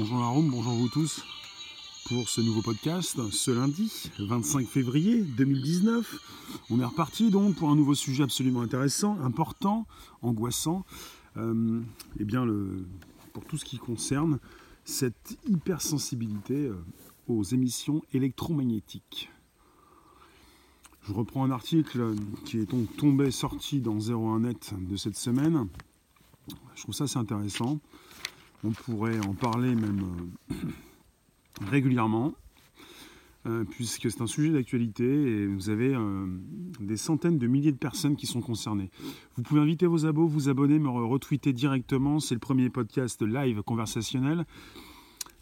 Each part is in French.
Bonjour Laroume, bonjour vous tous pour ce nouveau podcast ce lundi 25 février 2019. On est reparti donc pour un nouveau sujet absolument intéressant, important, angoissant. Euh, eh bien, pour tout ce qui concerne cette hypersensibilité euh, aux émissions électromagnétiques. Je reprends un article qui est donc tombé, sorti dans 01net de cette semaine. Je trouve ça assez intéressant. On pourrait en parler même euh, régulièrement, euh, puisque c'est un sujet d'actualité et vous avez euh, des centaines de milliers de personnes qui sont concernées. Vous pouvez inviter vos abos, vous abonner, me retweeter directement. C'est le premier podcast live conversationnel.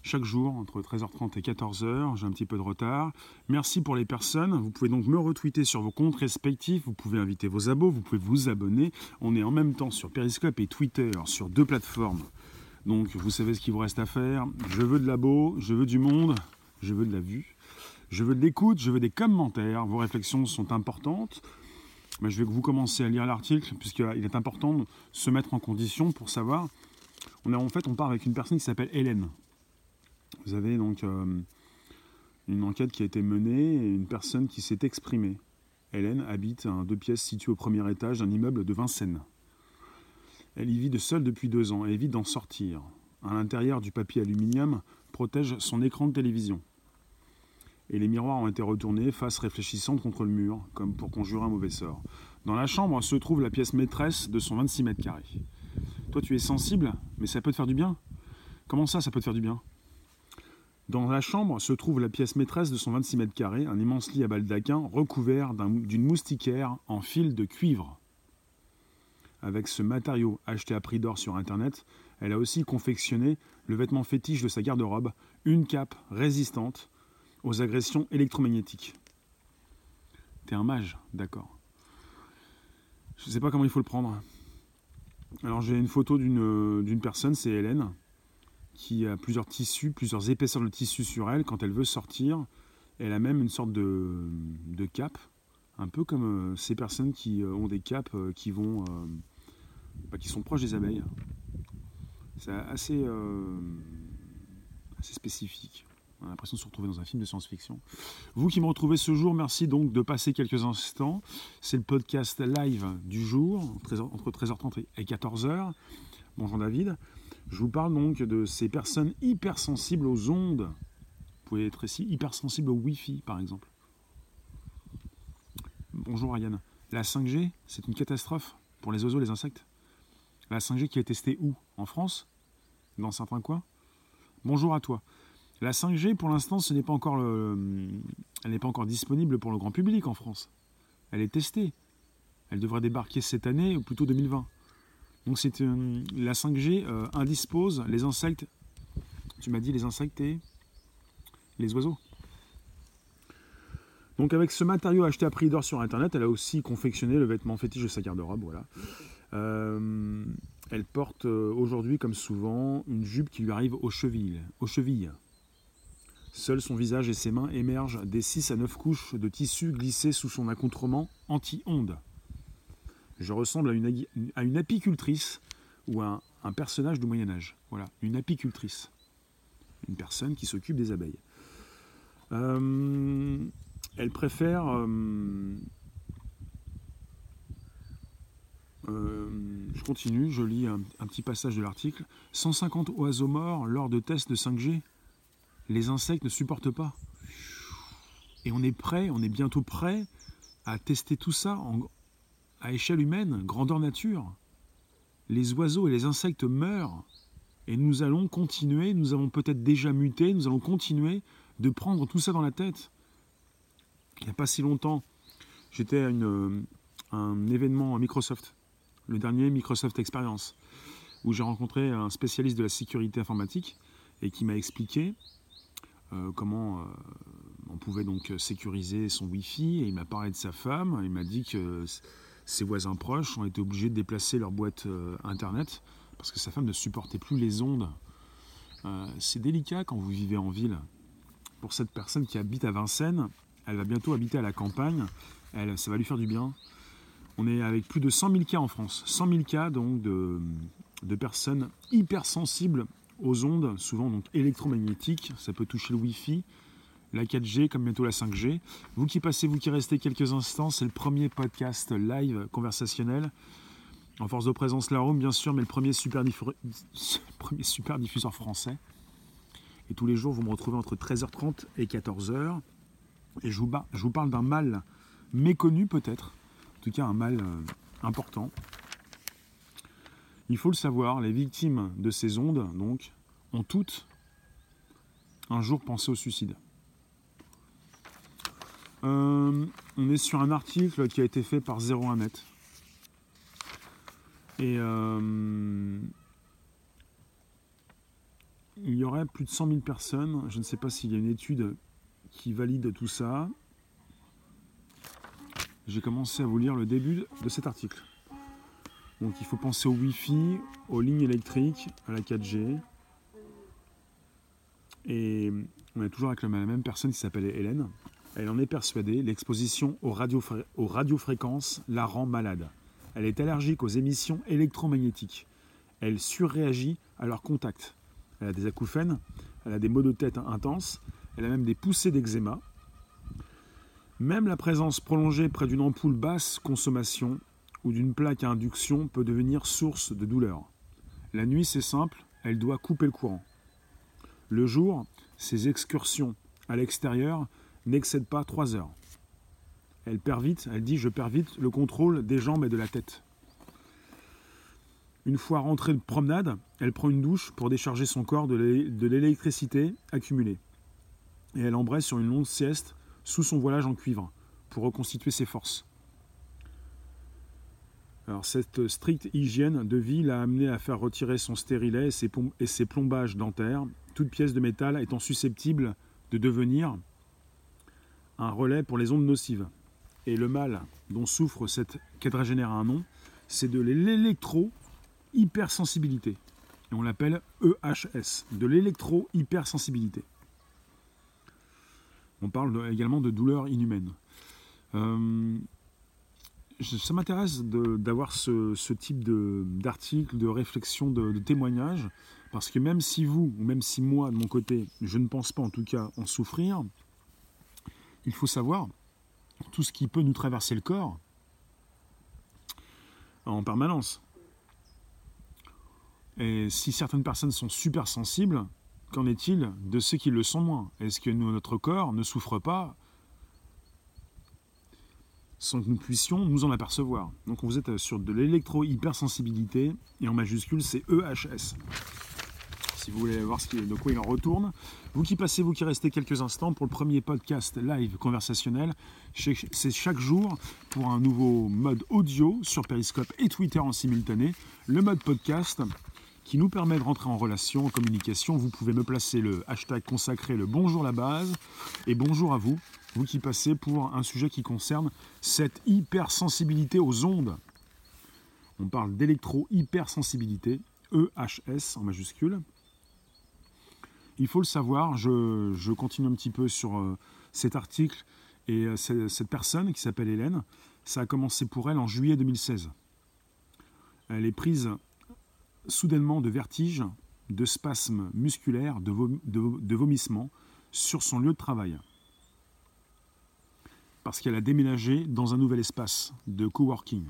Chaque jour, entre 13h30 et 14h, j'ai un petit peu de retard. Merci pour les personnes. Vous pouvez donc me retweeter sur vos comptes respectifs. Vous pouvez inviter vos abos, vous pouvez vous abonner. On est en même temps sur Periscope et Twitter, sur deux plateformes. Donc vous savez ce qu'il vous reste à faire. Je veux de l'abo, je veux du monde, je veux de la vue, je veux de l'écoute, je veux des commentaires. Vos réflexions sont importantes. Mais je vais vous commencer à lire l'article puisqu'il est important de se mettre en condition pour savoir. On en fait, on part avec une personne qui s'appelle Hélène. Vous avez donc euh, une enquête qui a été menée et une personne qui s'est exprimée. Hélène habite un deux pièces situé au premier étage d'un immeuble de Vincennes. Elle y vit de seule depuis deux ans et évite d'en sortir. À l'intérieur du papier aluminium protège son écran de télévision. Et les miroirs ont été retournés, face réfléchissante contre le mur, comme pour conjurer un mauvais sort. Dans la chambre se trouve la pièce maîtresse de son 26 mètres carrés. Toi, tu es sensible, mais ça peut te faire du bien? Comment ça, ça peut te faire du bien? Dans la chambre se trouve la pièce maîtresse de son 26 mètres carrés, un immense lit à baldaquin recouvert d'une moustiquaire en fil de cuivre avec ce matériau acheté à prix d'or sur Internet, elle a aussi confectionné le vêtement fétiche de sa garde-robe, une cape résistante aux agressions électromagnétiques. T'es un mage, d'accord. Je ne sais pas comment il faut le prendre. Alors j'ai une photo d'une personne, c'est Hélène, qui a plusieurs tissus, plusieurs épaisseurs de tissu sur elle. Quand elle veut sortir, elle a même une sorte de, de cape un peu comme euh, ces personnes qui euh, ont des capes euh, qui vont, bah, qui sont proches des abeilles. C'est assez, assez spécifique. On a l'impression de se retrouver dans un film de science-fiction. Vous qui me retrouvez ce jour, merci donc de passer quelques instants. C'est le podcast live du jour, entre 13h30 et 14h. Bonjour David. Je vous parle donc de ces personnes hypersensibles aux ondes. Vous pouvez être ici hypersensible au Wi-Fi, par exemple. Bonjour Ariane. La 5G, c'est une catastrophe pour les oiseaux, les insectes. La 5G qui est testée où? En France? Dans certains coins? Bonjour à toi. La 5G, pour l'instant, ce n'est pas encore elle n'est pas encore disponible pour le grand public en France. Elle est testée. Elle devrait débarquer cette année ou plutôt 2020. Donc c'est euh, la 5G euh, indispose les insectes. Tu m'as dit les insectes et les oiseaux. Donc avec ce matériau acheté à prix d'or sur internet, elle a aussi confectionné le vêtement fétiche de sa garde-robe. Voilà. Euh, elle porte euh, aujourd'hui, comme souvent, une jupe qui lui arrive aux chevilles. Aux chevilles. Seul son visage et ses mains émergent des 6 à 9 couches de tissu glissées sous son accoutrement anti-ondes. Je ressemble à une, à une apicultrice ou à un, personnage du Moyen Âge. Voilà, une apicultrice. Une personne qui s'occupe des abeilles. Euh, elle préfère euh, euh, je continue, je lis un, petit passage de l'article. 150 oiseaux morts lors de tests de 5G. Les insectes ne supportent pas. Et on est prêt, on est bientôt prêt à tester tout ça à échelle humaine, grandeur nature. Les oiseaux et les insectes meurent. Et nous allons continuer, nous avons peut-être déjà muté, nous allons continuer de prendre tout ça dans la tête il n'y a pas si longtemps, j'étais à une, un événement à Microsoft, le dernier Microsoft Experience, où j'ai rencontré un spécialiste de la sécurité informatique et qui m'a expliqué euh, comment euh, on pouvait donc sécuriser son Wi-Fi. Et il m'a parlé de sa femme. Il m'a dit que ses voisins proches ont été obligés de déplacer leur boîte euh, Internet parce que sa femme ne supportait plus les ondes. c'est délicat quand vous vivez en ville. Pour cette personne qui habite à Vincennes, elle va bientôt habiter à la campagne. Ça va lui faire du bien. On est avec plus de 100 000 cas en France. 100 000 cas donc de, personnes hypersensibles aux ondes, souvent donc électromagnétiques. Ça peut toucher le Wi-Fi, la 4G, comme bientôt la 5G. Vous qui passez, vous qui restez quelques instants, c'est le premier podcast live conversationnel. En force de présence, la Rome, bien sûr, mais le premier super diffuseur français. Et tous les jours, vous me retrouvez entre 13h30 et 14h. Et je vous, parle d'un mal méconnu peut-être, en tout cas un mal euh, important. Il faut le savoir, les victimes de ces ondes, donc, ont toutes un jour pensé au suicide. Euh, on est sur un article qui a été fait par 01net. Et euh, il y aurait plus de 100 000 personnes. Je ne sais pas s'il y a une étude qui valide tout ça. J'ai commencé à vous lire le début de cet article. Donc il faut penser au Wi-Fi, aux lignes électriques, à la 4G. Et on est toujours avec la même personne qui s'appelle Hélène. Elle en est persuadée, l'exposition aux, aux radiofréquences la rend malade. Elle est allergique aux émissions électromagnétiques. Elle surréagit à leur contact. Elle a des acouphènes, elle a des maux de tête intenses, elle a même des poussées d'eczéma. Même la présence prolongée près d'une ampoule basse consommation ou d'une plaque à induction peut devenir source de douleur. La nuit, c'est simple, elle doit couper le courant. Le jour, ses excursions à l'extérieur n'excèdent pas 3 heures. Elle perd vite, elle dit je perds vite le contrôle des jambes et de la tête. Une fois rentrée de promenade, elle prend une douche pour décharger son corps de l'électricité accumulée. Et elle embrasse sur une longue sieste sous son voilage en cuivre pour reconstituer ses forces. Cette stricte hygiène de vie l'a amené à faire retirer son stérilet et ses, et ses plombages dentaires, toute pièce de métal étant susceptible de devenir un relais pour les ondes nocives. Et le mal dont souffre cette quadragénaire à un nom, c'est de l'électro-hypersensibilité. Et on l'appelle EHS, de l'électro-hypersensibilité. On parle également de douleur inhumaine. Euh, ça m'intéresse d'avoir ce, type d'article, de, réflexion, de, de, témoignage, parce que même si vous, ou même si moi, de mon côté, je ne pense pas en tout cas en souffrir, il faut savoir tout ce qui peut nous traverser le corps en permanence. Et si certaines personnes sont super sensibles, Qu'en est-il de ceux qui le sont moins? Est-ce que notre corps ne souffre pas sans que nous puissions nous en apercevoir? Donc vous êtes sur de l'électro-hypersensibilité, et en majuscule c'est EHS. Si vous voulez voir ce de quoi il en retourne. Vous qui passez, vous qui restez quelques instants pour le premier podcast live conversationnel, c'est chaque jour pour un nouveau mode audio sur Periscope et Twitter en simultané, le mode podcast qui nous permet de rentrer en relation, en communication. Vous pouvez me placer le hashtag consacré le bonjour la base et bonjour à vous, vous qui passez pour un sujet qui concerne cette hypersensibilité aux ondes. On parle d'électro-hypersensibilité, EHS en majuscule. Il faut le savoir, je, continue un petit peu sur euh, cet article et euh, cette personne qui s'appelle Hélène, ça a commencé pour elle en juillet 2016. Elle est prise soudainement de vertiges, de spasmes musculaires, de, vomissements sur son lieu de travail. Parce qu'elle a déménagé dans un nouvel espace de coworking.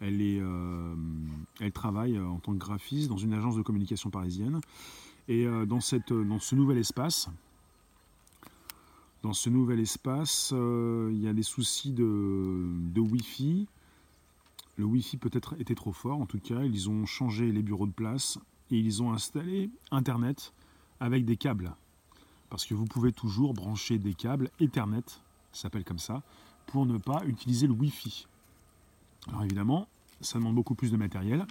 Elle, euh, travaille en tant que graphiste dans une agence de communication parisienne. Et euh, dans, ce nouvel espace, dans ce nouvel espace, euh, il y a des soucis de Wi-Fi, le Wi-Fi peut-être était trop fort, en tout cas, ils ont changé les bureaux de place et ils ont installé Internet avec des câbles. Parce que vous pouvez toujours brancher des câbles Ethernet, ça s'appelle comme ça, pour ne pas utiliser le Wi-Fi. Alors évidemment, ça demande beaucoup plus de matériel,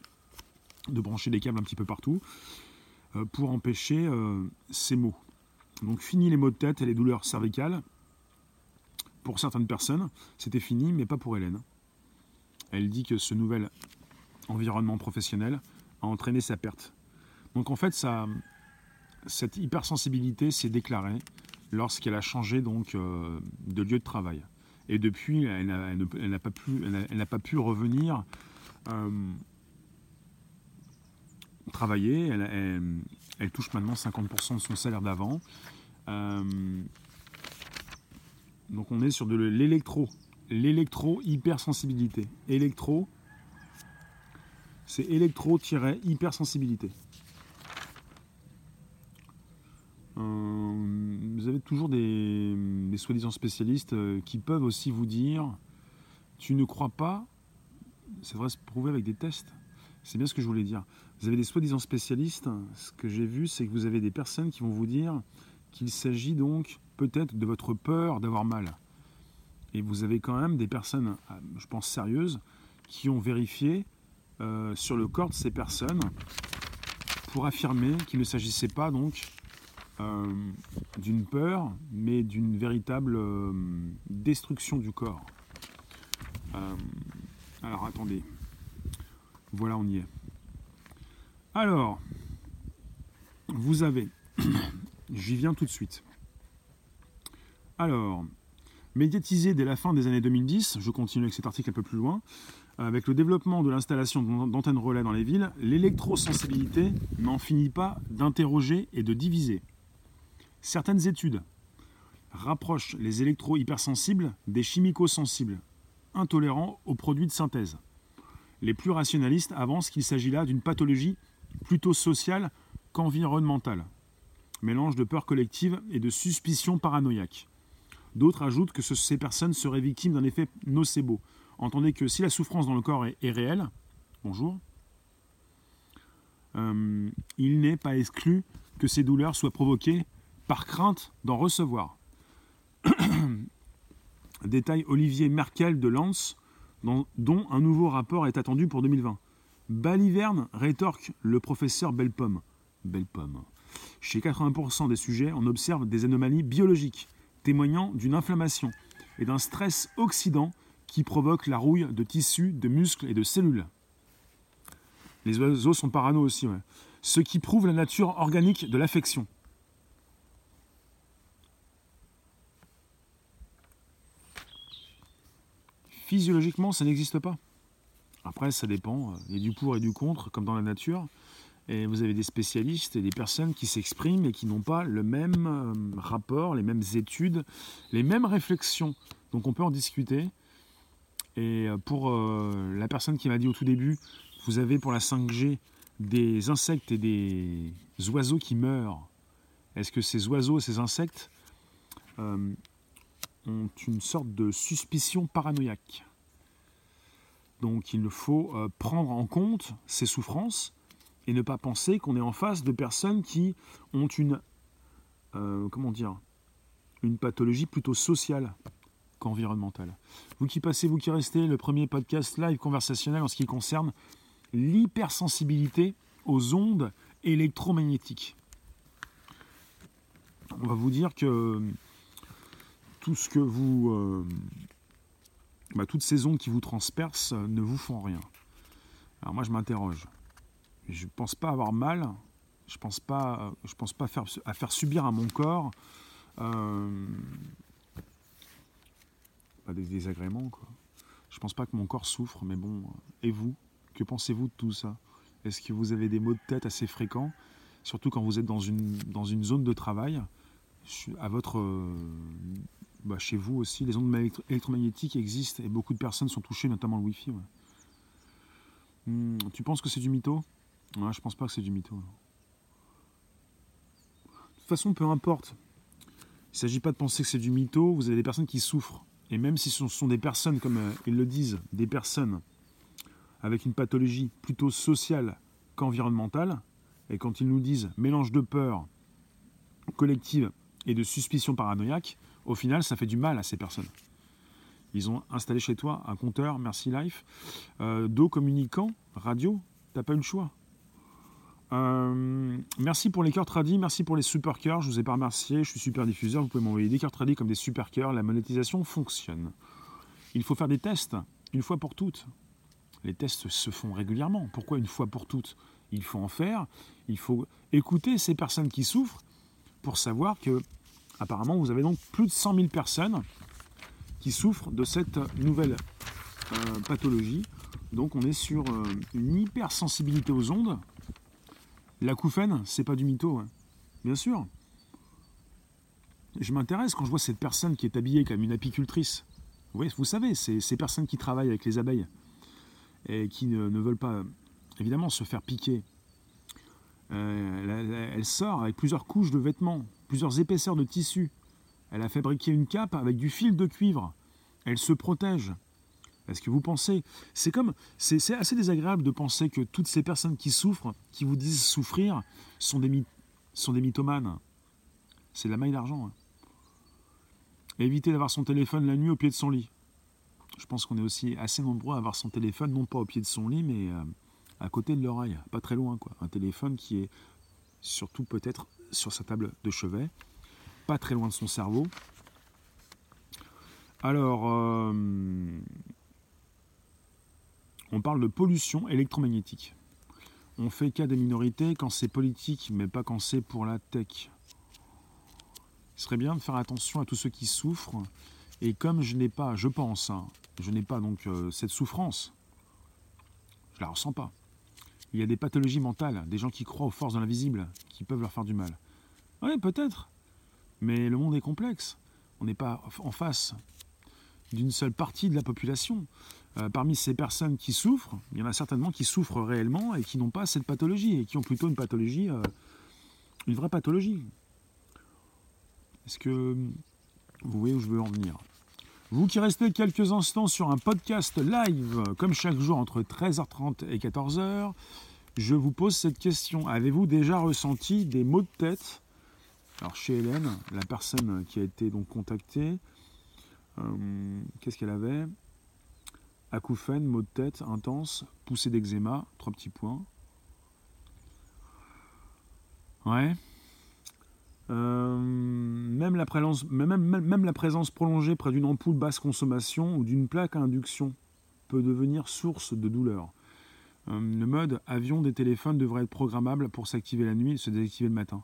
de brancher des câbles un petit peu partout, euh, pour empêcher euh, ces maux. Donc fini les maux de tête et les douleurs cervicales. Pour certaines personnes, c'était fini, mais pas pour Hélène. Elle dit que ce nouvel environnement professionnel a entraîné sa perte. Donc en fait, cette hypersensibilité s'est déclarée lorsqu'elle a changé donc euh, de lieu de travail. Et depuis, elle n'a pas, pu, pas pu revenir euh, travailler. Elle, touche maintenant 50% de son salaire d'avant. Euh, donc on est sur de l'électro. L'électro-hypersensibilité. Électro, c'est électro-hypersensibilité. Euh, vous avez toujours des, des soi-disant spécialistes euh, qui peuvent aussi vous dire tu ne crois pas, c'est vrai se prouver avec des tests. C'est bien ce que je voulais dire. Vous avez des soi-disant spécialistes. Ce que j'ai vu, c'est que vous avez des personnes qui vont vous dire qu'il s'agit donc peut-être de votre peur d'avoir mal. Et vous avez quand même des personnes, je pense sérieuses, qui ont vérifié euh, sur le corps de ces personnes pour affirmer qu'il ne s'agissait pas donc euh, d'une peur, mais d'une véritable euh, destruction du corps. alors attendez, voilà, on y est. Alors, vous avez, j'y viens tout de suite. Alors, médiatisé dès la fin des années 2010, je continue avec cet article un peu plus loin, avec le développement de l'installation d'antennes relais dans les villes, l'électrosensibilité n'en finit pas d'interroger et de diviser. Certaines études rapprochent les électro-hypersensibles des chimico-sensibles, intolérants aux produits de synthèse. Les plus rationalistes avancent qu'il s'agit là d'une pathologie plutôt sociale qu'environnementale, mélange de peur collective et de suspicion paranoïaque. D'autres ajoutent que ces personnes seraient victimes d'un effet nocebo. Entendez que si la souffrance dans le corps est, réelle, bonjour, euh, il n'est pas exclu que ces douleurs soient provoquées par crainte d'en recevoir. Détail Olivier Merkel de Lens, dont un nouveau rapport est attendu pour 2020. Baliverne rétorque le professeur Belpomme. Belpomme. Chez 80% des sujets, on observe des anomalies biologiques témoignant d'une inflammation et d'un stress oxydant qui provoque la rouille de tissus, de muscles et de cellules. Les oiseaux sont parano aussi, ce qui prouve la nature organique de l'affection. Physiologiquement, ça n'existe pas. Après, ça dépend. Il y a du pour et du contre, comme dans la nature. Et vous avez des spécialistes et des personnes qui s'expriment et qui n'ont pas le même euh, rapport, les mêmes études, les mêmes réflexions. Donc on peut en discuter. Et euh, pour euh, la personne qui m'a dit au tout début, vous avez pour la 5G des insectes et des oiseaux qui meurent. Est-ce que ces oiseaux et ces insectes ont une sorte de suspicion paranoïaque? Donc il faut prendre en compte ces souffrances et ne pas penser qu'on est en face de personnes qui ont une, euh, comment dire, une pathologie plutôt sociale qu'environnementale. Vous qui passez, vous qui restez, le premier podcast live conversationnel en ce qui concerne l'hypersensibilité aux ondes électromagnétiques. On va vous dire que tout ce que vous, euh, bah, toutes ces ondes qui vous transpercent ne vous font rien. Alors moi je m'interroge je ne pense pas avoir mal, je ne pense pas, je pense pas faire, à faire subir à mon corps euh, des désagréments. Quoi. Je ne pense pas que mon corps souffre, mais bon, et vous? Que pensez-vous de tout ça? Est-ce que vous avez des maux de tête assez fréquents, surtout quand vous êtes dans une, dans une zone de travail à votre, bah, chez vous aussi, les ondes électromagnétiques existent et beaucoup de personnes sont touchées, notamment le Wi-Fi. Hmm, tu penses que c'est du mytho? Ouais, je pense pas que c'est du mytho. De toute façon, peu importe. Il ne s'agit pas de penser que c'est du mytho. Vous avez des personnes qui souffrent. Et même si ce sont des personnes, comme euh, ils le disent, des personnes avec une pathologie plutôt sociale qu'environnementale, et quand ils nous disent mélange de peur collective et de suspicion paranoïaque, au final, ça fait du mal à ces personnes. Ils ont installé chez toi un compteur, merci Life, euh, d'eau communicant, radio, t'as pas eu le choix. Euh, merci pour les cœurs tradis, merci pour les super cœurs. Je vous ai pas remercié, je suis super diffuseur. Vous pouvez m'envoyer des cœurs tradis comme des super cœurs. La monétisation fonctionne. Il faut faire des tests une fois pour toutes. Les tests se font régulièrement. Pourquoi une fois pour toutes? Il faut en faire. Il faut écouter ces personnes qui souffrent pour savoir que, apparemment, vous avez donc plus de 100 000 personnes qui souffrent de cette nouvelle euh, pathologie. Donc on est sur euh, une hypersensibilité aux ondes L'acouphène, c'est pas du mytho, hein. bien sûr. Je m'intéresse quand je vois cette personne qui est habillée comme une apicultrice. Vous, vous savez, c'est ces personnes qui travaillent avec les abeilles et qui ne, veulent pas, évidemment, se faire piquer. Euh, elle, sort avec plusieurs couches de vêtements, plusieurs épaisseurs de tissu. Elle a fabriqué une cape avec du fil de cuivre. Elle se protège. Est-ce que vous pensez C'est comme, c'est assez désagréable de penser que toutes ces personnes qui souffrent, qui vous disent souffrir, sont des, mythomanes. C'est de la maille d'argent. Hein. Évitez d'avoir son téléphone la nuit au pied de son lit. Je pense qu'on est aussi assez nombreux à avoir son téléphone, non pas au pied de son lit, mais euh, à côté de l'oreille, pas très loin. quoi. Un téléphone qui est surtout peut-être sur sa table de chevet, pas très loin de son cerveau. Alors, euh, on parle de pollution électromagnétique. On fait cas des minorités quand c'est politique, mais pas quand c'est pour la tech. Il serait bien de faire attention à tous ceux qui souffrent. Et comme je n'ai pas, je pense, hein, je n'ai pas donc euh, cette souffrance, je la ressens pas. Il y a des pathologies mentales, des gens qui croient aux forces de l'invisible, qui peuvent leur faire du mal. Oui, peut-être. Mais le monde est complexe. On n'est pas en face d'une seule partie de la population. Euh, parmi ces personnes qui souffrent, il y en a certainement qui souffrent réellement et qui n'ont pas cette pathologie, et qui ont plutôt une pathologie, euh, une vraie pathologie. Est-ce que vous voyez où je veux en venir? Vous qui restez quelques instants sur un podcast live, comme chaque jour entre 13h30 et 14h, je vous pose cette question. Avez-vous déjà ressenti des maux de tête? Alors chez Hélène, la personne qui a été donc contactée, euh, qu'est-ce qu'elle avait? Acouphène, maux de tête intense, poussée d'eczéma, trois petits points. Ouais. Euh, même, la présence, même, la présence prolongée près d'une ampoule basse consommation ou d'une plaque à induction peut devenir source de douleur. Euh, le mode avion des téléphones devrait être programmable pour s'activer la nuit et se désactiver le matin.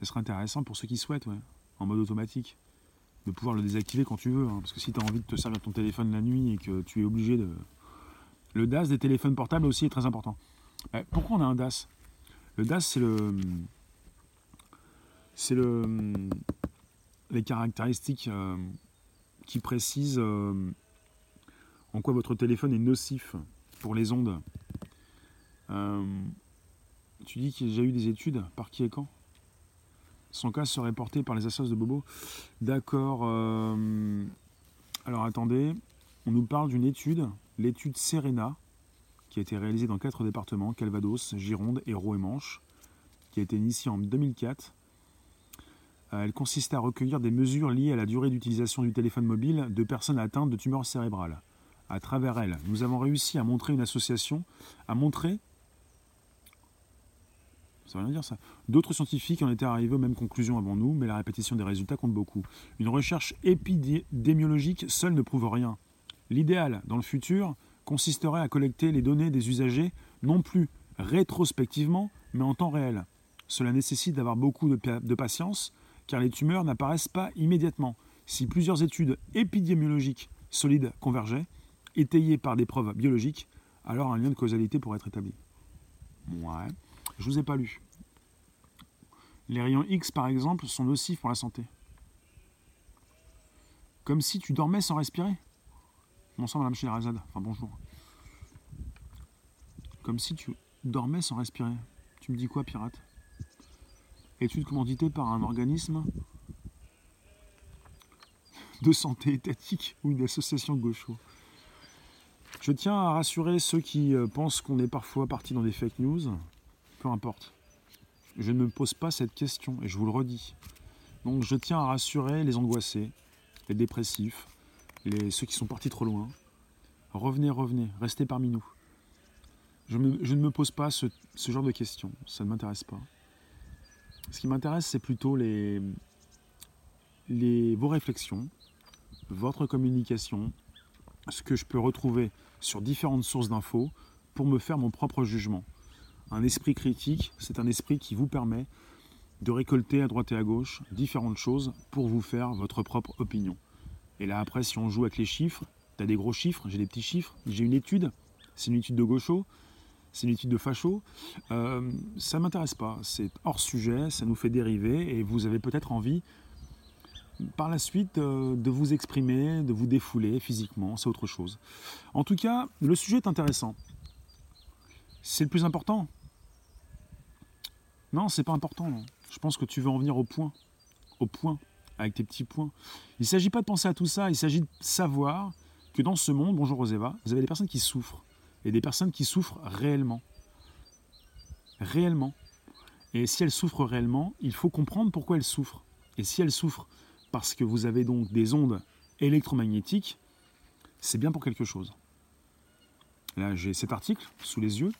Ce serait intéressant pour ceux qui souhaitent, ouais, en mode automatique de pouvoir le désactiver quand tu veux. Hein, parce que si tu as envie de te servir ton téléphone la nuit et que tu es obligé de. Le DAS des téléphones portables aussi est très important. Euh, pourquoi on a un DAS? Le DAS, c'est le. C'est le. Les caractéristiques euh, qui précisent euh, en quoi votre téléphone est nocif pour les ondes. tu dis qu'il y a eu des études, par qui et quand? Son cas serait porté par les assos de Bobo. D'accord. Euh, alors attendez, on nous parle d'une étude, l'étude Serena, qui a été réalisée dans quatre départements, Calvados, Gironde, Hérault et Manche, qui a été initiée en 2004. Euh, elle consistait à recueillir des mesures liées à la durée d'utilisation du téléphone mobile de personnes atteintes de tumeurs cérébrales. À travers elle, nous avons réussi à montrer une association, à montrer ça veut rien dire ça. D'autres scientifiques en étaient arrivés aux mêmes conclusions avant nous, mais la répétition des résultats compte beaucoup. Une recherche épidémiologique seule ne prouve rien. L'idéal, dans le futur, consisterait à collecter les données des usagers, non plus rétrospectivement, mais en temps réel. Cela nécessite d'avoir beaucoup de, patience, car les tumeurs n'apparaissent pas immédiatement. Si plusieurs études épidémiologiques solides convergeaient, étayées par des preuves biologiques, alors un lien de causalité pourrait être établi. Ouais. Je vous ai pas lu. Les rayons X, par exemple, sont nocifs pour la santé. Comme si tu dormais sans respirer. Bonsoir, Madame Scheherazade. Enfin, bonjour. Comme si tu dormais sans respirer. Tu me dis quoi, pirate? Étude commanditée par un organisme de santé étatique ou une association gaucho. Je tiens à rassurer ceux qui euh, pensent qu'on est parfois parti dans des fake news importe. Je ne me pose pas cette question et je vous le redis. Donc je tiens à rassurer les angoissés, les dépressifs, les, ceux qui sont partis trop loin. Revenez, revenez, restez parmi nous. Je, ne me pose pas ce, genre de questions, ça ne m'intéresse pas. Ce qui m'intéresse, c'est plutôt les, vos réflexions, votre communication, ce que je peux retrouver sur différentes sources d'infos pour me faire mon propre jugement. Un esprit critique, c'est un esprit qui vous permet de récolter à droite et à gauche différentes choses pour vous faire votre propre opinion. Et là après, si on joue avec les chiffres, tu as des gros chiffres, j'ai des petits chiffres, j'ai une étude, c'est une étude de Gaucho, c'est une étude de facho. Euh, ça ne m'intéresse pas, c'est hors sujet, ça nous fait dériver et vous avez peut-être envie par la suite euh, de vous exprimer, de vous défouler physiquement, c'est autre chose. En tout cas, le sujet est intéressant. C'est le plus important. Non, c'est pas important. Je pense que tu veux en venir au point. Au point, avec tes petits points. Il ne s'agit pas de penser à tout ça, il s'agit de savoir que dans ce monde, bonjour Roséva, vous avez des personnes qui souffrent. Et des personnes qui souffrent réellement. Réellement. Et si elles souffrent réellement, il faut comprendre pourquoi elles souffrent. Et si elles souffrent parce que vous avez donc des ondes électromagnétiques, c'est bien pour quelque chose. Là, j'ai cet article sous les yeux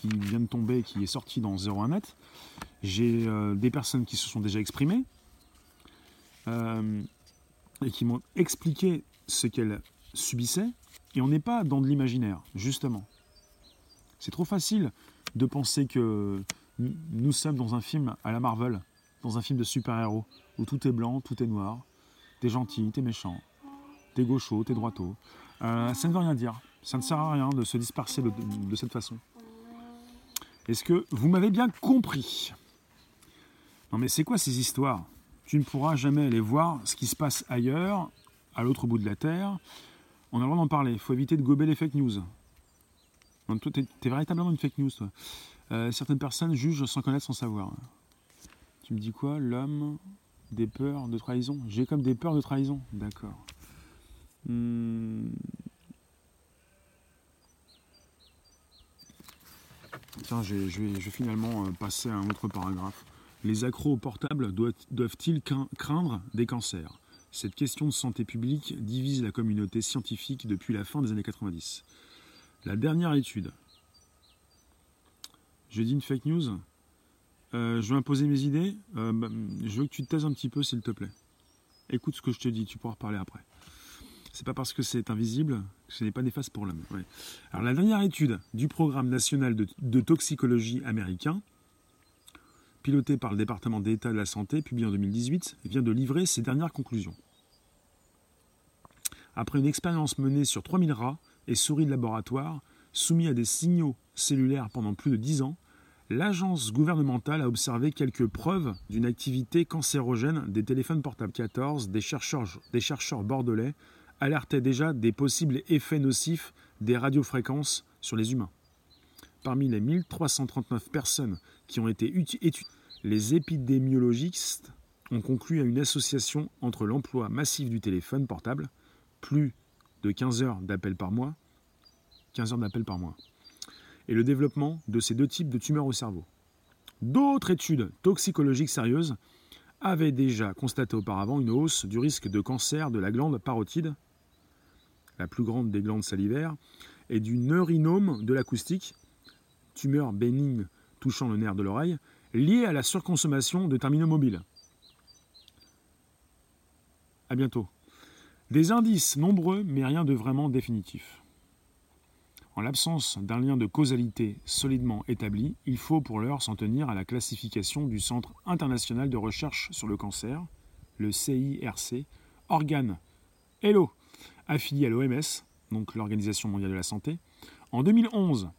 qui vient de tomber, qui est sorti dans 01net. J'ai euh, des personnes qui se sont déjà exprimées euh, et qui m'ont expliqué ce qu'elles subissaient. Et on n'est pas dans de l'imaginaire, justement. C'est trop facile de penser que nous sommes dans un film à la Marvel, dans un film de super-héros, où tout est blanc, tout est noir, t'es gentil, t'es méchant, t'es gaucho, t'es droito. Euh, ça ne veut rien dire. Ça ne sert à rien de se disperser de, cette façon. Est-ce que vous m'avez bien compris? Non mais c'est quoi ces histoires? Tu ne pourras jamais aller voir ce qui se passe ailleurs, à l'autre bout de la Terre. On a le droit d'en parler. Il faut éviter de gober les fake news. toi, tu es, véritablement une fake news, toi. Euh, certaines personnes jugent sans connaître, sans savoir. Tu me dis quoi? L'homme des peurs de trahison J'ai comme des peurs de trahison. D'accord. Hmm. Tiens, je vais, finalement euh, passer à un autre paragraphe. Les accros portables doivent-ils craindre des cancers? Cette question de santé publique divise la communauté scientifique depuis la fin des années 90. La dernière étude. Je dis une fake news euh, je vais imposer mes idées. Euh, bah, je veux que tu te taises un petit peu, s'il te plaît. Écoute ce que je te dis, tu pourras reparler après. C'est pas parce que c'est invisible ce n'est pas néfaste pour l'homme. La dernière étude du programme national de, toxicologie américain, piloté par le département d'État de la santé, publié en 2018, vient de livrer ses dernières conclusions. Après une expérience menée sur 3000 rats et souris de laboratoire, soumis à des signaux cellulaires pendant plus de 10 ans, l'agence gouvernementale a observé quelques preuves d'une activité cancérogène des téléphones portables 14. Des chercheurs, des chercheurs bordelais alertaient déjà des possibles effets nocifs des radiofréquences sur les humains. Parmi les 1339 personnes qui ont été étudiées, les épidémiologistes ont conclu à une association entre l'emploi massif du téléphone portable, plus de 15 heures d'appels par mois, 15 heures d'appels par mois, et le développement de ces deux types de tumeurs au cerveau. D'autres études toxicologiques sérieuses avaient déjà constaté auparavant une hausse du risque de cancer de la glande parotide, la plus grande des glandes salivaires, et du neurinome de l'acoustique, tumeur bénigne touchant le nerf de l'oreille, liée à la surconsommation de terminaux mobiles. A bientôt. Des indices nombreux, mais rien de vraiment définitif. En l'absence d'un lien de causalité solidement établi, il faut pour l'heure s'en tenir à la classification du Centre international de recherche sur le cancer, le CIRC, organe Hello, affilié à l'OMS, donc l'Organisation mondiale de la santé. En 2011,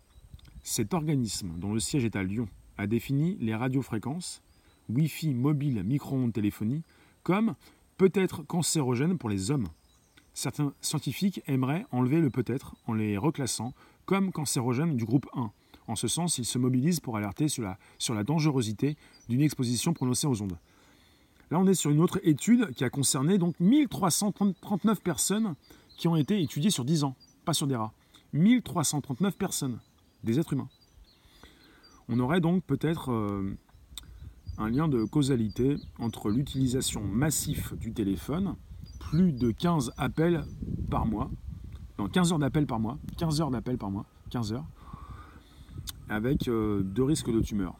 cet organisme, dont le siège est à Lyon, a défini les radiofréquences, Wi-Fi mobile micro-ondes téléphonie, comme peut-être cancérogènes pour les hommes certains scientifiques aimeraient enlever le peut-être en les reclassant comme cancérogènes du groupe 1. En ce sens, ils se mobilisent pour alerter sur la, sur la dangerosité d'une exposition prononcée aux ondes. Là, on est sur une autre étude qui a concerné donc 1339 personnes qui ont été étudiées sur 10 ans, pas sur des rats. 1339 personnes, des êtres humains. On aurait donc peut-être euh, un lien de causalité entre l'utilisation massive du téléphone plus de 15 appels par mois. Non, 15 heures d'appels par mois. 15 heures d'appels par mois. 15 heures. Avec euh, deux risques de tumeur.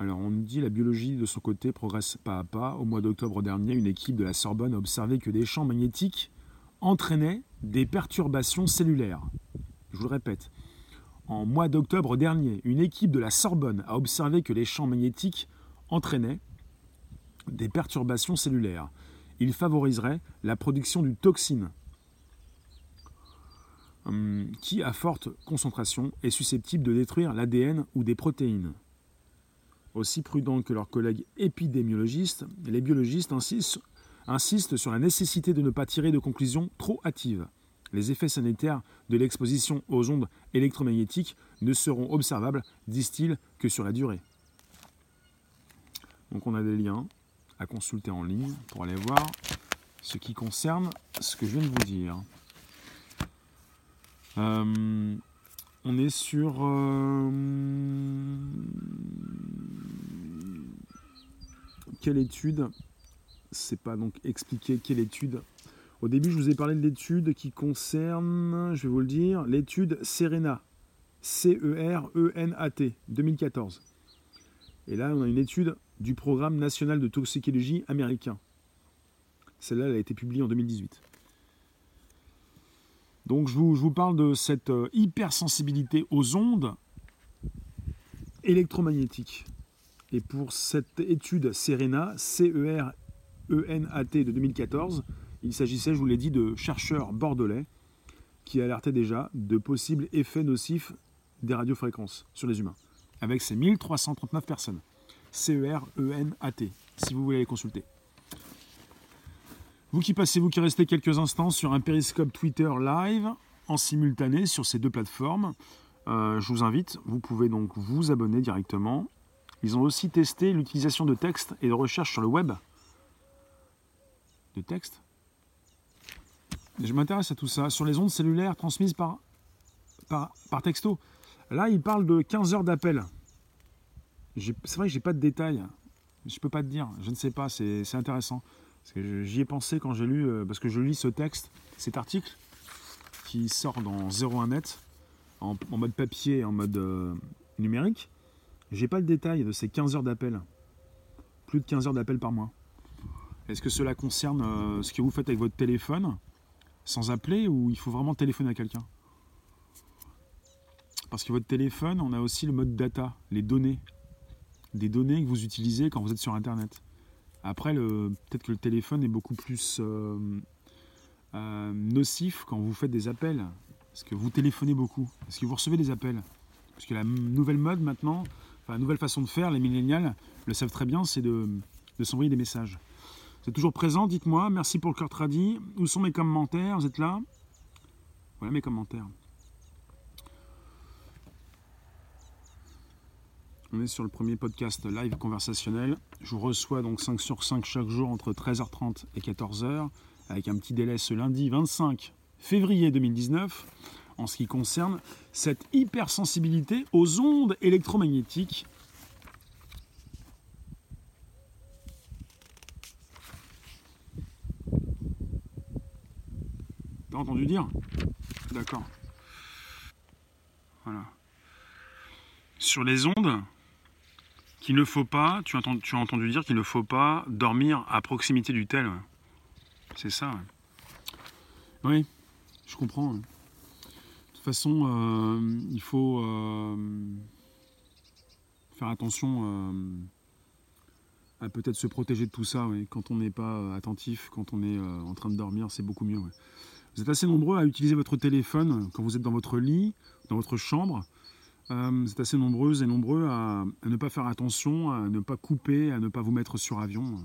Alors, on nous dit la biologie de son côté progresse pas à pas. Au mois d'octobre dernier, une équipe de la Sorbonne a observé que des champs magnétiques entraînaient des perturbations cellulaires. Je vous le répète. En mois d'octobre dernier, une équipe de la Sorbonne a observé que les champs magnétiques entraînaient des perturbations cellulaires. Il favoriserait la production d'une toxine. hum, qui, à forte concentration, est susceptible de détruire l'ADN ou des protéines. Aussi prudents que leurs collègues épidémiologistes, les biologistes insistent, sur la nécessité de ne pas tirer de conclusions trop hâtives. Les effets sanitaires de l'exposition aux ondes électromagnétiques ne seront observables, disent-ils, que sur la durée. Donc on a des liens à consulter en ligne pour aller voir ce qui concerne ce que je viens de vous dire. Euh, on est sur euh, quelle étude C'est pas donc expliqué quelle étude. Au début, je vous ai parlé de l'étude qui concerne, je vais vous le dire, l'étude Serena, C-E-R-E-N-A-T, 2014. Et là, on a une étude du programme national de toxicologie américain. Celle-là, elle a été publiée en 2018. Donc je vous, parle de cette euh, hypersensibilité aux ondes électromagnétiques. Et pour cette étude Serena, C-E-R-E-N-A-T de 2014, il s'agissait, je vous l'ai dit, de chercheurs bordelais qui alertaient déjà de possibles effets nocifs des radiofréquences sur les humains, avec ces 1339 personnes. C-E-R-E-N-A-T, si vous voulez les consulter. Vous qui passez, vous qui restez quelques instants sur un périscope Twitter live en simultané sur ces deux plateformes, euh, je vous invite, vous pouvez donc vous abonner directement. Ils ont aussi testé l'utilisation de texte et de recherche sur le web. De texte Je m'intéresse à tout ça. Sur les ondes cellulaires transmises par, par, par texto. Là, il parle de 15 heures d'appel. C'est vrai que j'ai pas de détails. Je peux pas te dire. Je ne sais pas. C'est intéressant. J'y ai pensé quand j'ai lu, euh, parce que je lis ce texte, cet article, qui sort dans 01net, en, mode papier et en mode euh, numérique. J'ai pas le détail de ces 15 heures d'appel. Plus de 15 heures d'appel par mois. Est-ce que cela concerne euh, ce que vous faites avec votre téléphone, sans appeler, ou il faut vraiment téléphoner à quelqu'un? Parce que votre téléphone, on a aussi le mode data, les données des données que vous utilisez quand vous êtes sur Internet. Après, peut-être que le téléphone est beaucoup plus euh, euh, nocif quand vous faites des appels. Parce que vous téléphonez beaucoup. Est-ce que vous recevez des appels? Parce que la nouvelle mode maintenant, nouvelle façon de faire, les millénials le savent très bien, c'est de, s'envoyer des messages. C'est toujours présent, dites-moi. Merci pour le cœur tradit. Où sont mes commentaires Vous êtes là Voilà mes commentaires. On est sur le premier podcast live conversationnel. Je vous reçois donc 5 sur 5 chaque jour entre 13h30 et 14h, avec un petit délai ce lundi 25 février 2019, en ce qui concerne cette hypersensibilité aux ondes électromagnétiques. T'as entendu dire? D'accord. Voilà. Sur les ondes, qu'il ne faut pas, tu as, entendu dire qu'il ne faut pas dormir à proximité du tel. C'est ça. Oui, je comprends. De toute façon, euh, il faut euh, faire attention euh, à peut-être se protéger de tout ça. Quand on n'est pas attentif, quand on est en train de dormir, c'est beaucoup mieux. Vous êtes assez nombreux à utiliser votre téléphone quand vous êtes dans votre lit, dans votre chambre. Euh, c'est assez nombreuses et nombreux à, ne pas faire attention, à ne pas couper, à ne pas vous mettre sur avion.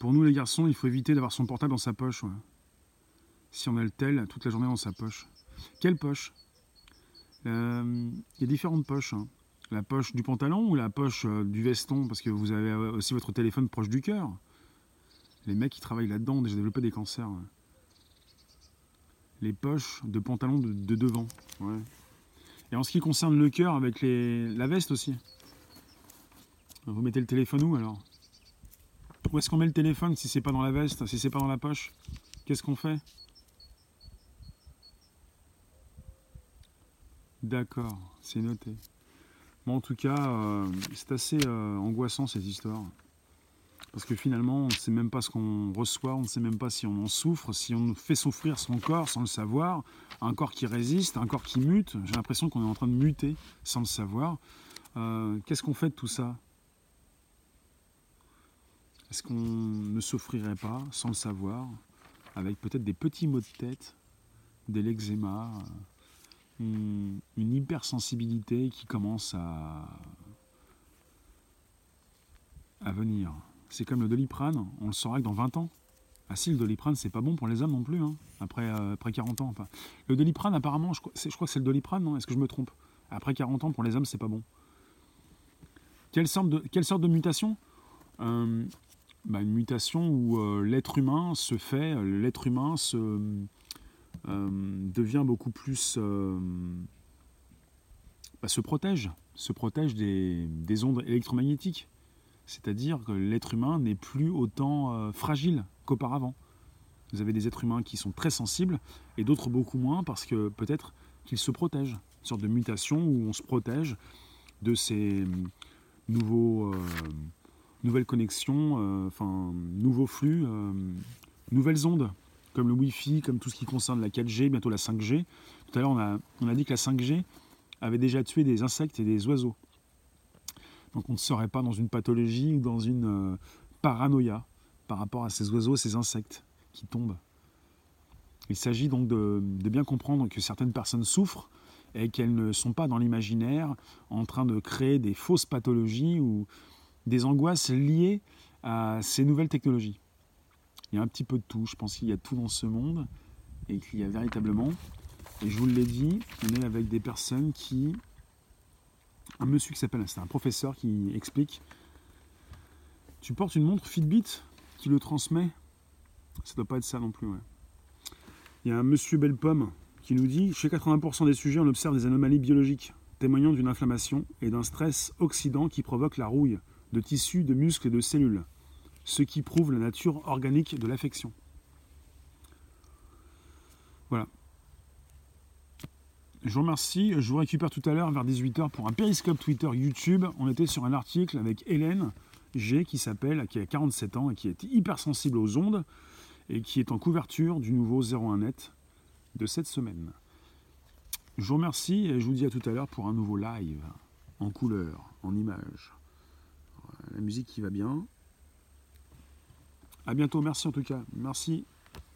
Pour nous les garçons, il faut éviter d'avoir son portable dans sa poche. Si on a le tel, toute la journée dans sa poche. Quelle poche euh, Il y a différentes poches. Hein. La poche du pantalon ou la poche euh, du veston, parce que vous avez aussi votre téléphone proche du cœur. Les mecs qui travaillent là-dedans ont déjà développé des cancers. Les poches de pantalon de, de devant. Et en ce qui concerne le cœur avec la veste aussi. Vous mettez le téléphone où alors? Où est-ce qu'on met le téléphone si c'est pas dans la veste, si c'est pas dans la poche? Qu'est-ce qu'on fait? D'accord, c'est noté. Bon, en tout cas, euh, c'est assez euh, angoissant cette histoire. Parce que finalement, on ne sait même pas ce qu'on reçoit, on ne sait même pas si on en souffre, si on fait souffrir son corps sans le savoir, un corps qui résiste, un corps qui mute. J'ai l'impression qu'on est en train de muter sans le savoir. Euh, qu'est-ce qu'on fait de tout ça? Est-ce qu'on ne souffrirait pas sans le savoir, avec peut-être des petits maux de tête, des l'eczéma, une, hypersensibilité qui commence à, venir. C'est comme le doliprane, on le saura que dans 20 ans. Ah si, le doliprane, c'est pas bon pour les hommes non plus, hein, après, euh, après 40 ans. Le doliprane, apparemment, je, crois que c'est le doliprane, non? Est-ce que je me trompe? Après 40 ans, pour les hommes, c'est pas bon. Quelle sorte de, quelle sorte de mutation? Euh, bah, Une mutation où euh, l'être humain se fait, l'être humain se, devient beaucoup plus... Bah, se protège, se protège des, des ondes électromagnétiques. C'est-à-dire que l'être humain n'est plus autant euh, fragile qu'auparavant. Vous avez des êtres humains qui sont très sensibles et d'autres beaucoup moins parce que peut-être qu'ils se protègent. Une sorte de mutation où on se protège de ces euh, nouvelles connexions, euh, enfin nouveaux flux, nouvelles ondes, comme le Wi-Fi, comme tout ce qui concerne la 4G, bientôt la 5G. Tout à l'heure, on a, dit que la 5G avait déjà tué des insectes et des oiseaux. Donc on ne serait pas dans une pathologie ou dans une euh, paranoïa par rapport à ces oiseaux, ces insectes qui tombent. Il s'agit donc de, bien comprendre que certaines personnes souffrent et qu'elles ne sont pas dans l'imaginaire en train de créer des fausses pathologies ou des angoisses liées à ces nouvelles technologies. Il y a un petit peu de tout, je pense qu'il y a tout dans ce monde et qu'il y a véritablement, et je vous l'ai dit, on est avec des personnes qui un monsieur qui s'appelle, c'est un professeur qui explique Tu portes une montre Fitbit qui le transmet Ça doit pas être ça non plus. Il y a un monsieur Bellepomme qui nous dit Chez 80% des sujets, on observe des anomalies biologiques témoignant d'une inflammation et d'un stress oxydant qui provoque la rouille de tissus, de muscles et de cellules, ce qui prouve la nature organique de l'affection. Voilà. Je vous remercie. Je vous récupère tout à l'heure vers 18h pour un périscope Twitter YouTube. On était sur un article avec Hélène G qui s'appelle, qui a 47 ans et qui est hypersensible aux ondes et qui est en couverture du nouveau 01 net de cette semaine. Je vous remercie et je vous dis à tout à l'heure pour un nouveau live en couleur, en image. La musique qui va bien. A bientôt, merci en tout cas. Merci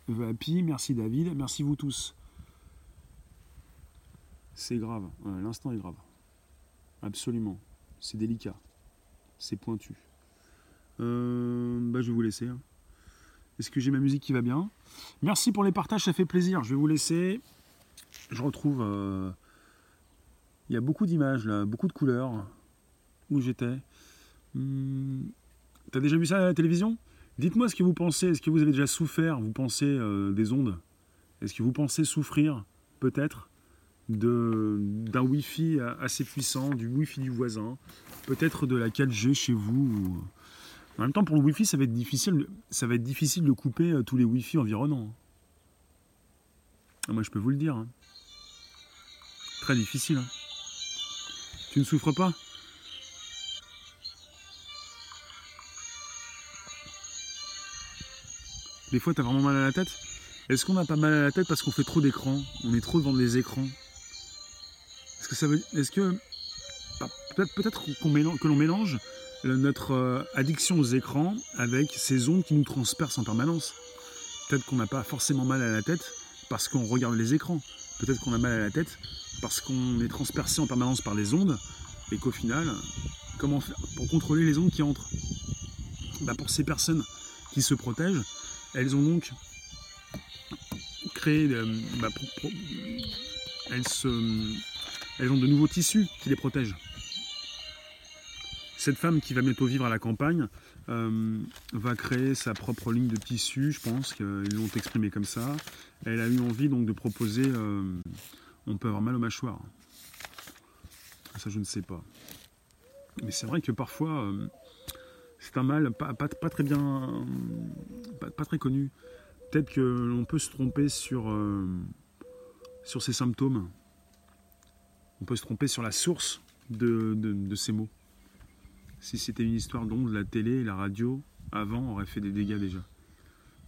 Vapi, merci David, merci vous tous. C'est grave, l'instant est grave. Absolument. C'est délicat. C'est pointu. Euh, bah, je vais vous laisser. Hein. Est-ce que j'ai ma musique qui va bien? Merci pour les partages, ça fait plaisir. Je vais vous laisser. Je retrouve. Euh, il y a beaucoup d'images là, beaucoup de couleurs. Où j'étais hmm, T'as déjà vu ça à la télévision? Dites-moi ce que vous pensez. Est-ce que vous avez déjà souffert Vous pensez euh, des ondes? Est-ce que vous pensez souffrir Peut-être d'un Wi-Fi assez puissant, du Wi-Fi du voisin, peut-être de la 4G chez vous. En même temps, pour le Wi-Fi, ça va être difficile, ça va être difficile de couper euh, tous les Wi-Fi environnants. Ah, moi, je peux vous le dire. Hein. Très difficile. Hein. Tu ne souffres pas? Des fois, tu as vraiment mal à la tête Est-ce qu'on n'a pas mal à la tête parce qu'on fait trop d'écrans? On est trop devant les écrans est-ce que ça veut, est-ce que bah, peut-être, qu'on mélange, que l'on mélange notre euh, addiction aux écrans avec ces ondes qui nous transpercent en permanence. Peut-être qu'on n'a pas forcément mal à la tête parce qu'on regarde les écrans. Peut-être qu'on a mal à la tête parce qu'on est transpercé en permanence par les ondes et qu'au final, comment faire pour contrôler les ondes qui entrent? Bah Pour ces personnes qui se protègent, elles ont donc créé, euh, bah, elles ont de nouveaux tissus qui les protègent. Cette femme qui va bientôt vivre à la campagne euh, va créer sa propre ligne de tissu, je pense qu'ils l'ont exprimé comme ça. Elle a eu envie donc de proposer, euh, on peut avoir mal aux mâchoires. Ça je ne sais pas. Mais c'est vrai que parfois c'est un mal pas, très bien, pas, très connu. Peut-être que l'on peut se tromper sur, sur ces symptômes on peut se tromper sur la source de, ces mots. Si c'était une histoire d'ondes, la télé et la radio, avant, aurait fait des dégâts déjà.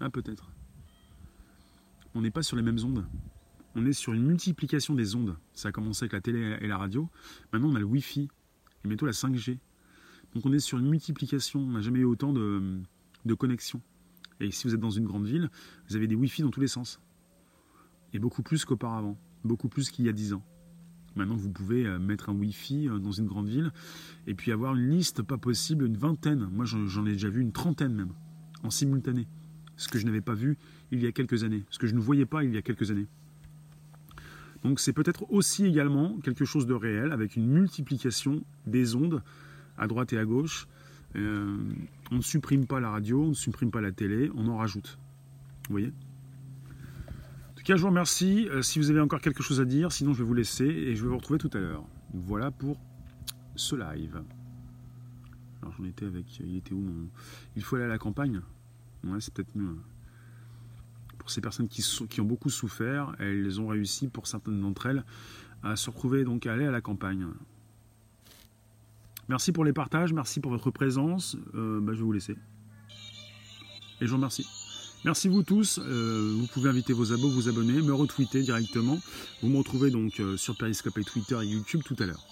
Ah, peut-être. On n'est pas sur les mêmes ondes. On est sur une multiplication des ondes. Ça a commencé avec la télé et la radio. Maintenant, on a le Wi-Fi et bientôt la 5G. Donc, on est sur une multiplication. On n'a jamais eu autant de, connexions. Et si vous êtes dans une grande ville, vous avez des Wi-Fi dans tous les sens. Et beaucoup plus qu'auparavant, beaucoup plus qu'il y a 10 ans. Maintenant, vous pouvez euh, mettre un Wi-Fi euh, dans une grande ville et puis avoir une liste pas possible, une vingtaine. Moi, j'en ai déjà vu une trentaine même, en simultané. Ce que je n'avais pas vu il y a quelques années, ce que je ne voyais pas il y a quelques années. Donc c'est peut-être aussi également quelque chose de réel avec une multiplication des ondes à droite et à gauche. Euh, on ne supprime pas la radio, on ne supprime pas la télé, on en rajoute. Vous voyez? Je vous remercie. Euh, si vous avez encore quelque chose à dire, sinon je vais vous laisser et je vais vous retrouver tout à l'heure. Voilà pour ce live. Alors j'en étais avec. Il était où mon. Il faut aller à la campagne Ouais, c'est peut-être mieux. Pour ces personnes qui, qui ont beaucoup souffert, elles ont réussi, pour certaines d'entre elles, à se retrouver, donc à aller à la campagne. Merci pour les partages, merci pour votre présence. Euh, bah, je vais vous laisser. Et je vous remercie. Merci vous tous. Euh, vous pouvez inviter vos abos, vous abonner, me retweeter directement. Vous me retrouvez donc euh, sur Periscope et Twitter et YouTube tout à l'heure.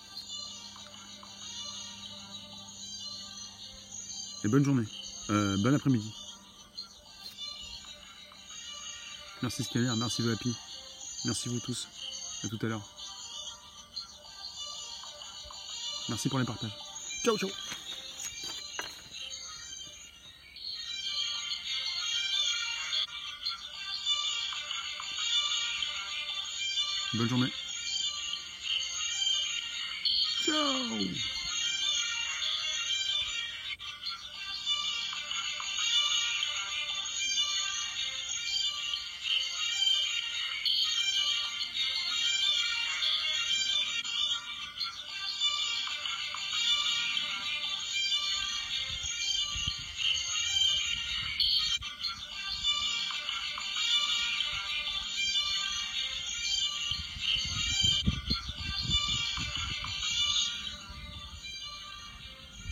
Et bonne journée. Bon après-midi. Merci Scanner, merci Vapi. Merci vous tous. À tout à l'heure. Merci pour les partages. Ciao ciao Bonne journée. Ciao